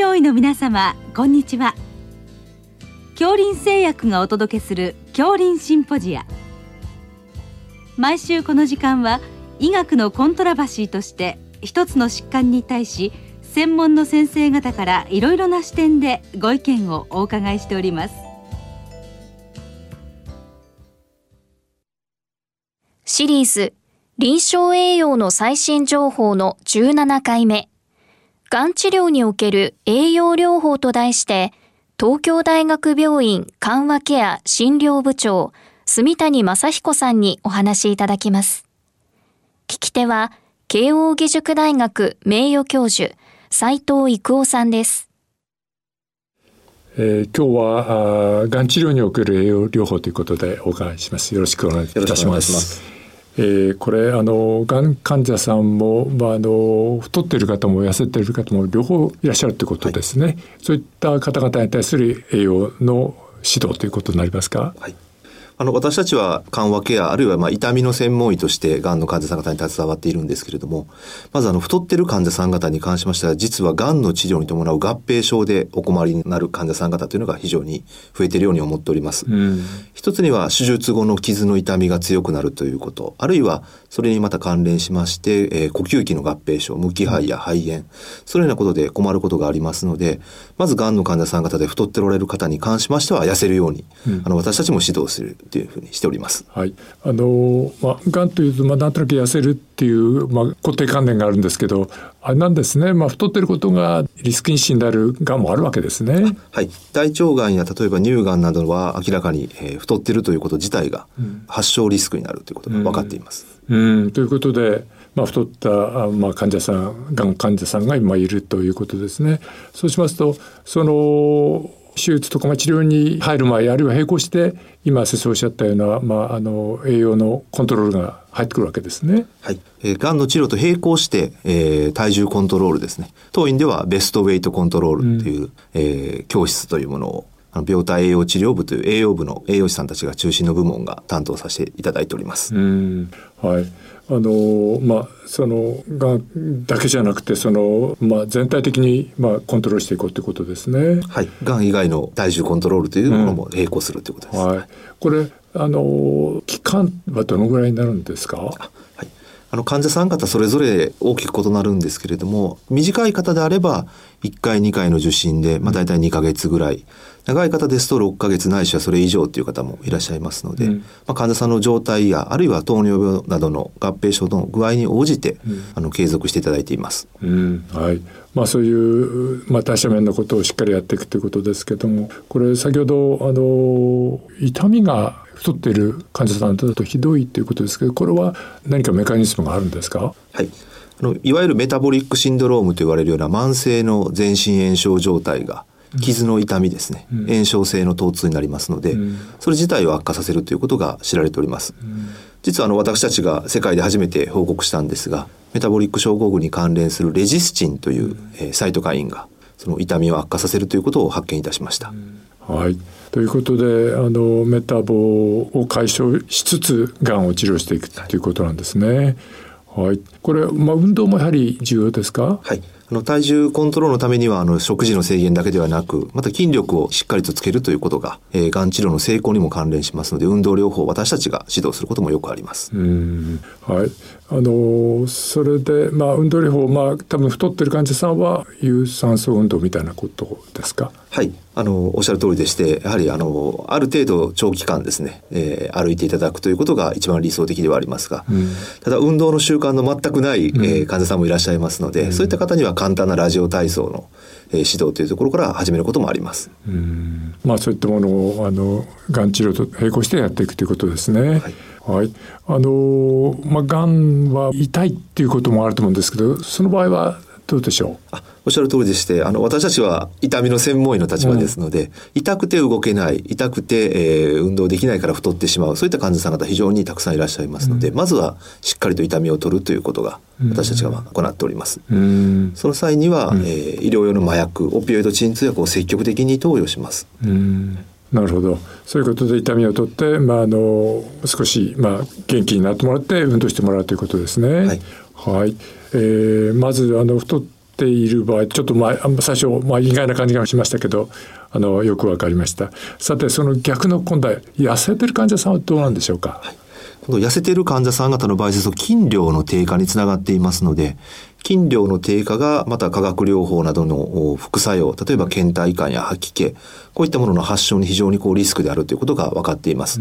上位の皆様こんにちは。恐林製薬がお届けする恐林シンポジア。毎週この時間は医学のコントラバシーとして一つの疾患に対し専門の先生方からいろいろな視点でご意見をお伺いしております。シリーズ臨床栄養の最新情報の17回目。がん治療における栄養療法と題して東京大学病院緩和ケア診療部長住谷正彦さんにお話いただきます聞き手は慶應義塾大学名誉教授斉藤育夫さんです。えー、今日はあがん治療における栄養療法ということでお伺いします。よろしくお願いいたします。えー、これあのがん患者さんも、まあ、あの太っている方も痩せている方も両方いらっしゃるということですね、はい、そういった方々に対する栄養の指導ということになりますか？はいあの、私たちは緩和ケア、あるいはまあ痛みの専門医として、がんの患者さん方に携わっているんですけれども、まずあの、太ってる患者さん方に関しましては、実はがんの治療に伴う合併症でお困りになる患者さん方というのが非常に増えているように思っております。うん、一つには、手術後の傷の痛みが強くなるということ、あるいは、それにまた関連しまして、えー、呼吸器の合併症、無気肺や肺炎、そのようなことで困ることがありますので、まずがんの患者さん方で太っておられる方に関しましては、痩せるように、うん、あの、私たちも指導するというふうにしております。。はい、あのまあがんというとまあなんとなく痩せるっていうまあ固定観念があるんですけど、あれなんですね。まあ太ってることがリスク因子になるがんもあるわけですね。はい、大腸がんや例えば乳がんなどは明らかに、えー、太ってるということ自体が発症リスクになるということが分かっています。うん、うんということで。まあ、太ったまあ患者さんがん患者さんが今いるということですね。そうしますとその手術とか治療に入る前あるいは並行して今先生おっしゃったような、まあ、あの栄養のコントロールが入ってくるわけですね。はい。えー、がんの治療と並行して、えー、体重コントロールですね。当院ではベストウェイトコントロールという、うん、えー、教室というものをあの病態栄養治療部という栄養部の栄養士さんたちが中心の部門が担当させていただいております。うんはい。あのまあそのがんだけじゃなくてそのまあ全体的にまあコントロールしていこうということですね。はい。がん以外の体重コントロールというものも並行するということです。うん、はい。これあの期間はどのぐらいになるんですか？はい。あの患者さん方それぞれ大きく異なるんですけれども短い方であれば1回2回の受診で、まあ、大体2か月ぐらい長い方ですと6ヶ月ないしはそれ以上という方もいらっしゃいますので、うん、まあ、患者さんの状態やあるいは糖尿病などの合併症の具合に応じて、うん、あの継続していただいています。うん、はいまあ、そういう、まあ、代謝面のことをしっかりやっていくということですけどもこれ先ほどあの痛みが太っている患者さんだとひどいということですけどこれは何かメカニズムがあるんですか？はい。あのいわゆるメタボリックシンドロームと言われるような慢性の全身炎症状態が傷の痛みですね、うん、炎症性の疼痛になりますので、うん、それ自体を悪化させるということが知られております、うん、実はあの私たちが世界で初めて報告したんですがメタボリック症候群に関連するレジスチンという、えー、サイトカインがその痛みを悪化させるということを発見いたしました、はい。ということであのメタボを解消しつつがんを治療していくということなんですね。はい、これ、まあ、運動もやはり重要ですか？はい。あの体重コントロールのためにはあの食事の制限だけではなくまた筋力をしっかりとつけるということが、えー、がん治療の成功にも関連しますので運動療法を私たちが指導することもよくあります。うん。はい。あのそれで、まあ、運動療法、まあ、多分太ってる患者さんは有酸素運動みたいなことですか？はい。あのおっしゃる通りでしてやはりあのある程度長期間ですね、えー、歩いていただくということが一番理想的ではありますが、うん、ただ運動の習慣の全くない、えー、患者さんもいらっしゃいますので、うん、そういった方には簡単なラジオ体操の、えー、指導というところから始めることもあります。うんまあ、そういったものをあのがん治療と並行してやっていくということですね。はいはい、あのまあ、がんは痛いっていうこともあると思うんですけどその場合はどうでしょう？あおっしゃる通りでしてあの私たちは痛みの専門医の立場ですので、うん、痛くて動けない痛くて、えー、運動できないから太ってしまうそういった患者さん方非常にたくさんいらっしゃいますので、うん、まずはしっかりと痛みを取るということが私たちが行っております、うん、その際には、えー、医療用の麻薬オピオイド鎮痛薬を積極的に投与します、なるほど。そういうことで痛みを取って、まあ、あの少し、まあ、元気になってもらって運動してもらうということですね。はい、はい、えー、まずあの太っている場合ちょっと前最初、まあ、意外な感じがしましたけどあのよく分かりました。さてその逆の今度は痩せてる患者さんはどうなんでしょうか、はい。痩せている患者さん方の場合ですと筋量の低下につながっていますので筋量の低下がまた化学療法などの副作用例えば倦怠感や吐き気こういったものの発症に非常にこうリスクであるということが分かっています。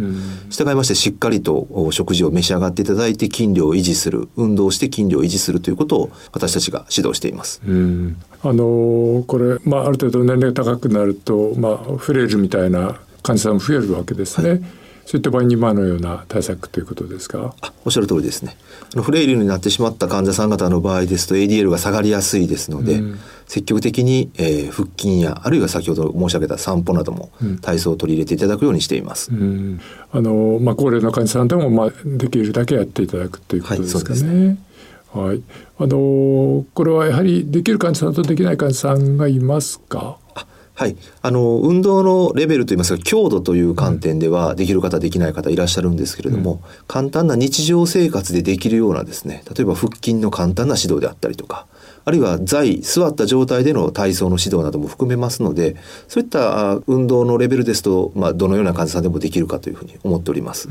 従いましてしっかりと食事を召し上がっていただいて筋量を維持する運動して筋量を維持するということを私たちが指導しています。あのこれ、まあ、ある程度年齢高くなると、まあ、フレイルみたいな患者さんも増えるわけですね。はいそういった場合に今のような対策ということですか？おっしゃる通りですね。フレイルになってしまった患者さん方の場合ですと ADL が下がりやすいですので、うん、積極的に、えー、腹筋やあるいは先ほど申し上げた散歩なども体操を取り入れていただくようにしています、うん、あのまあ、高齢の患者さんでも、まあ、できるだけやっていただくということですかね。はい、はい、あのこれはやはりできる患者さんとできない患者さんがいますか？はい。あの、運動のレベルといいますか、強度という観点では、できる方、できない方いらっしゃるんですけれども、うん、簡単な日常生活でできるようなですね、例えば腹筋の簡単な指導であったりとか、あるいは座位、座った状態での体操の指導なども含めますので、そういった運動のレベルですと、まあ、どのような患者さんでもできるかというふうに思っております。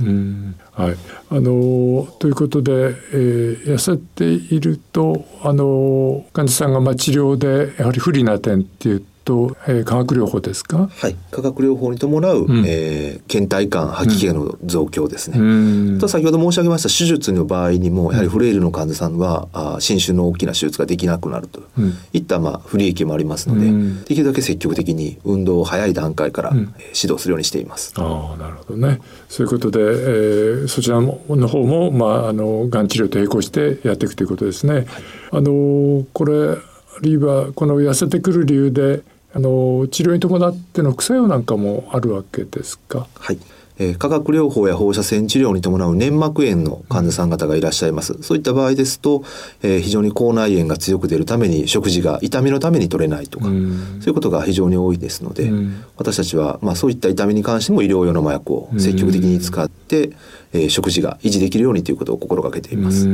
はい。あの、ということで、えー、痩せていると、あの、患者さんがまあ治療でやはり不利な点っていうと、えー、化学療法ですか？はい。化学療法に伴う、うん、えー、倦怠感吐き気の増強ですね、うん、と先ほど申し上げました手術の場合にもやはりフレイルの患者さんは、うん、あ新種の大きな手術ができなくなると。いった、まあ、不利益もありますので、うん、できるだけ積極的に運動を早い段階から、うん、指導するようにしています。あなるほどね。そういうことで、えー、そちらの方も、まあ、あのがん治療と並行してやっていくということですね。はい、あのこれあるいはこの痩せてくる理由であの治療に伴っての副作用なんかもあるわけですか？はい。えー、化学療法や放射線治療に伴う粘膜炎の患者さん方がいらっしゃいます。そういった場合ですと、えー、非常に口内炎が強く出るために食事が痛みのために取れないとか、そういうことが非常に多いですので、私たちはまあそういった痛みに関しても医療用の麻薬を積極的に使って、えー、食事が維持できるようにということを心がけています。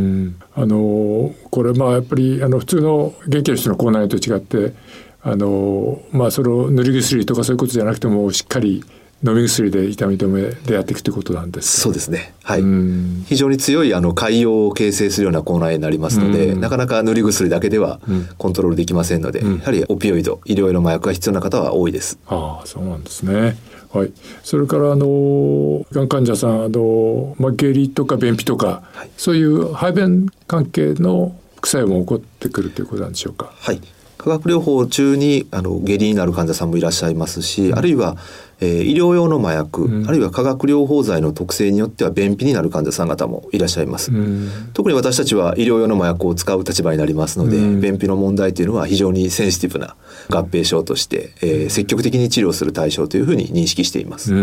あのこれまあやっぱりあの普通の元気な人の口内炎と違ってあのまあその塗り薬とかそういうことじゃなくてもしっかり飲み薬で痛み止めでやっていくということなんですそうですね。はい。非常に強いあの潰瘍を形成するような口内炎になりますので、なかなか塗り薬だけではコントロールできませんので、やはりオピオイド、医療用の麻薬が必要な方は多いです。ああ、そうなんですね。はい。それからあのがん患者さんあのまあ下痢とか便秘とか、はい、そういう排便関係の副作用も起こってくるということなんでしょうか？はい。化学療法中にあの下痢になる患者さんもいらっしゃいますし、あるいは、えー、医療用の麻薬、うん、あるいは化学療法剤の特性によっては便秘になる患者さん方もいらっしゃいます、うん、特に私たちは医療用の麻薬を使う立場になりますので、便秘の問題というのは非常にセンシティブな合併症として、えー、積極的に治療する対象というふうに認識しています。あ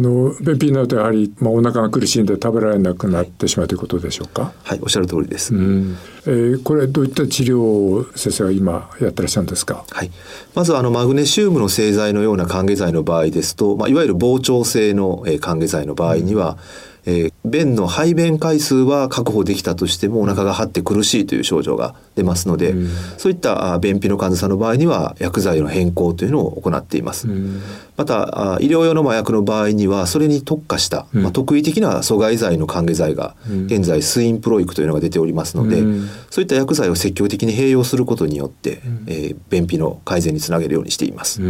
の便秘になるとやはり、まあ、お腹が苦しんで食べられなくなってしまうということでしょうか？はい、おっしゃる通りです。えー、これどういった治療を先生は今やってらっしゃるんですか？はい、まずあのマグネシウムの製剤のような還元剤の場合ですと、まあ、いわゆる膨張性の、えー、還元剤の場合には、うん。えー、便の排便回数は確保できたとしてもお腹が張って苦しいという症状が出ますので、うん、そういった便秘の患者さんの場合には薬剤の変更というのを行っています。うん、また医療用の麻薬の場合にはそれに特化した、うん、まあ、特異的な阻害剤の還元剤が現在スインプロイクというのが出ておりますので、そういった薬剤を積極的に併用することによって、えー、便秘の改善につなげるようにしています。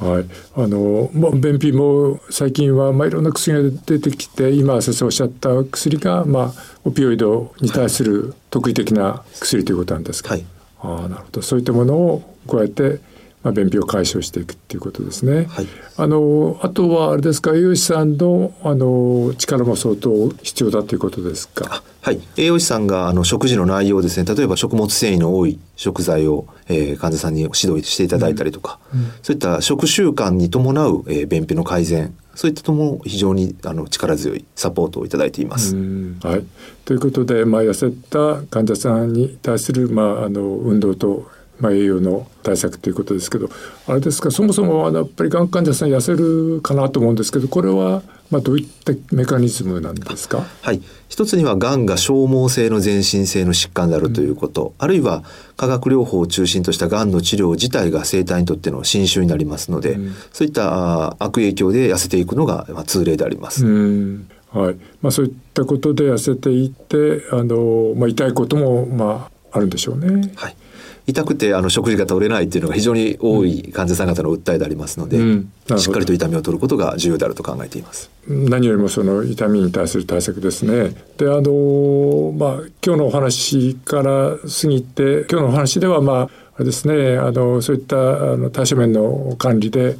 はい、あのもう便秘も最近は、まあ、いろんな薬が出てきて今先生おっしゃった薬が、まあ、オピオイドに対する特異的な薬ということなんですか、はい、あなるほど。そういったものをこうやってまあ、便秘を解消していくっていうことですね。はい、あのあとはあれですか栄養士さんのあの力も相当必要だということですか？はい、栄養士さんがあの食事の内容ですね例えば食物繊維の多い食材を、えー、患者さんに指導していただいたりとか、うんうん、そういった食習慣に伴う、えー、便秘の改善そういったとも非常にあの力強いサポートをいただいています。はい、ということで、まあ、痩せた患者さんに対する、まあ、あの運動とまあ、栄養の対策ということですけどあれですかそもそもやっぱりがん患者さん痩せるかなと思うんですけどこれはまあどういったメカニズムなんですか？はい。一つにはがんが消耗性の全身性の疾患であるということ、うん、あるいは化学療法を中心としたがんの治療自体が生体にとっての侵襲になりますので、うん、そういった悪影響で痩せていくのが、まあ、通例であります。うん。はい。まあ、そういったことで痩せていってあの、まあ、痛いことも、まあ、あるんでしょうね。はい痛くてあの食事が取れないっていうのが非常に多い患者さん方の訴えでありますので、うん、しっかりと痛みを取ることが重要であると考えています。何よりもその痛みに対する対策ですね。であのまあ今日のお話から過ぎて今日のお話ではまああれですね。あのそういったあの代謝面の管理で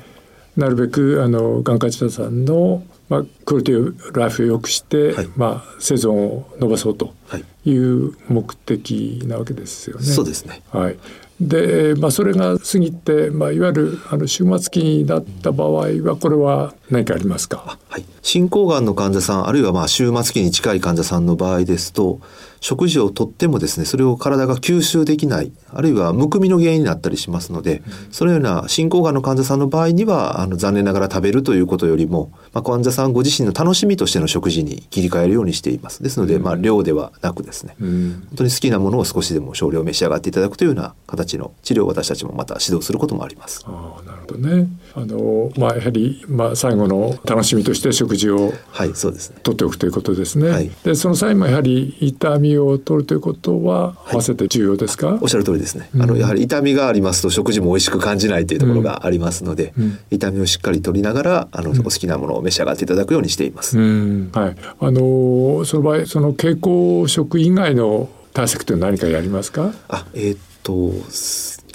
なるべくあの眼科治療さんのまあ、クオリティライフを良くして、はい、まあ、生存を伸ばそうとい。う目的なわけですよね。そうですね、はい。で、まあ、それが過ぎて、まあ、いわゆるあの終末期になった場合はこれは何かありますか、はい、進行がんの患者さんあるいはまあ終末期に近い患者さんの場合ですと食事をとってもですねそれを体が吸収できないあるいはむくみの原因になったりしますので、そのような進行がんの患者さんの場合にはあの残念ながら食べるということよりも、まあ、患者さんご自身の楽しみとしての食事に切り替えるようにしています。ですので、まあ、量ではなくですね、本当に好きなものを少しでも少量召し上がっていただくというような形の治療を私たちもまた指導することもあります。あなるほどねあの、まあ、やはり、まあ、最後の楽しみとして食事を、はい、そうですね、取っておくということですね。はい、でその際もやはり痛みを取るということは合わせて重要ですか、はい、おっしゃる通りですね。あのやはり痛みがありますと食事も美味しく感じないというところがありますので、うん、痛みをしっかり取りながらあの、お好きなものを召し上がっていただくようにしています。はい。あのその場合その経口食以外の対策って何かやりますか？あ、えー、っと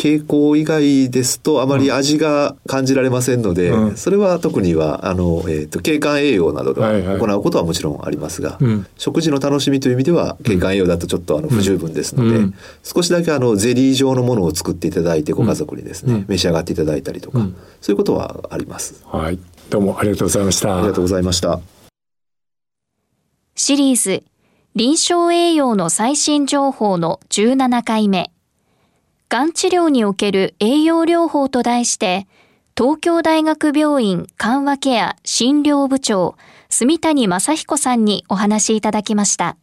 傾向以外ですとあまり味が感じられませんので、うん、それは特にはあの、えーと、景観栄養などで行うことはもちろんありますが、はいはい、食事の楽しみという意味では景観栄養だとちょっとあの不十分ですので、うん、少しだけあのゼリー状のものを作っていただいてご家族にですね、うん、召し上がっていただいたりとか、そういうことはあります。はい、どうもありがとうございました。ありがとうございました。シリーズ臨床栄養の最新情報の17回目。がん治療における栄養療法と題して、東京大学病院緩和ケア診療部長、住谷正彦さんにお話いただきました。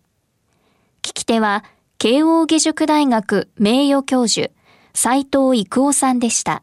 聞き手は、慶應義塾大学名誉教授、斉藤育夫さんでした。